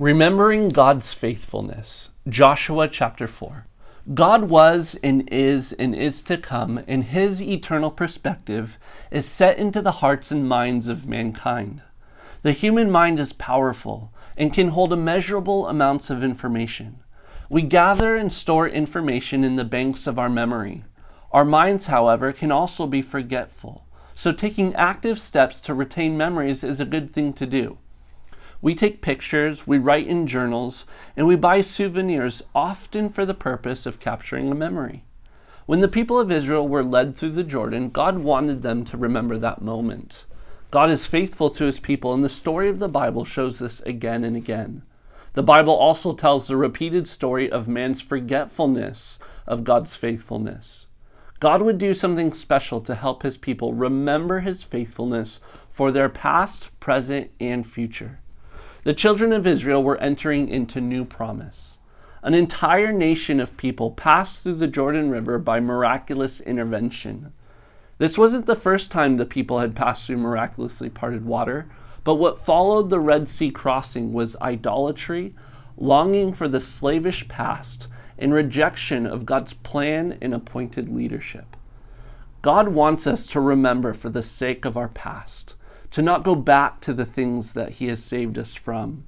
Remembering God's faithfulness, Joshua chapter 4. God was and is and is to come, and his eternal perspective is set into the hearts and minds of mankind. The human mind is powerful and can hold immeasurable amounts of information. We gather and store information in the banks of our memory. Our minds, however, can also be forgetful, so taking active steps to retain memories is a good thing to do. We take pictures, we write in journals, and we buy souvenirs, often for the purpose of capturing a memory. When the people of Israel were led through the Jordan, God wanted them to remember that moment. God is faithful to his people, and the story of the Bible shows this again and again. The Bible also tells the repeated story of man's forgetfulness of God's faithfulness. God would do something special to help his people remember his faithfulness for their past, present, and future. The children of Israel were entering into new promise. An entire nation of people passed through the Jordan River by miraculous intervention. This wasn't the first time the people had passed through miraculously parted water, but what followed the Red Sea crossing was idolatry, longing for the slavish past, and rejection of God's plan and appointed leadership. God wants us to remember for the sake of our past to not go back to the things that he has saved us from.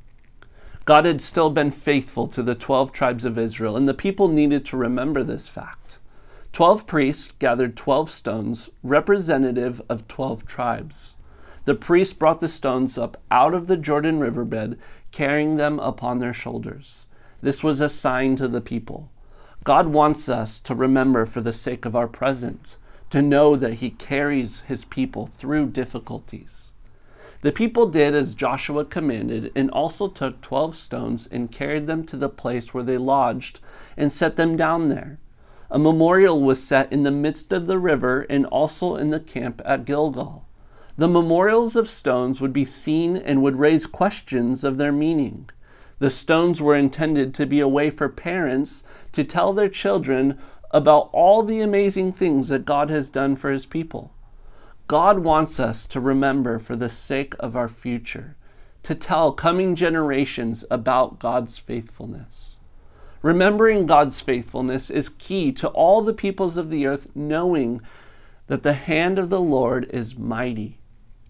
God had still been faithful to the 12 tribes of Israel, and the people needed to remember this fact. Twelve priests gathered 12 stones, representative of 12 tribes. The priests brought the stones up out of the Jordan riverbed, carrying them upon their shoulders. This was a sign to the people. God wants us to remember for the sake of our present, to know that He carries His people through difficulties. The people did as Joshua commanded, and also took twelve stones and carried them to the place where they lodged and set them down there. A memorial was set in the midst of the river and also in the camp at Gilgal. The memorials of stones would be seen and would raise questions of their meaning. The stones were intended to be a way for parents to tell their children about all the amazing things that God has done for his people. God wants us to remember for the sake of our future, to tell coming generations about God's faithfulness. Remembering God's faithfulness is key to all the peoples of the earth knowing that the hand of the Lord is mighty.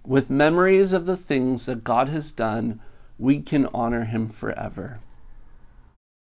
With memories of the things that God has done, we can honor him forever.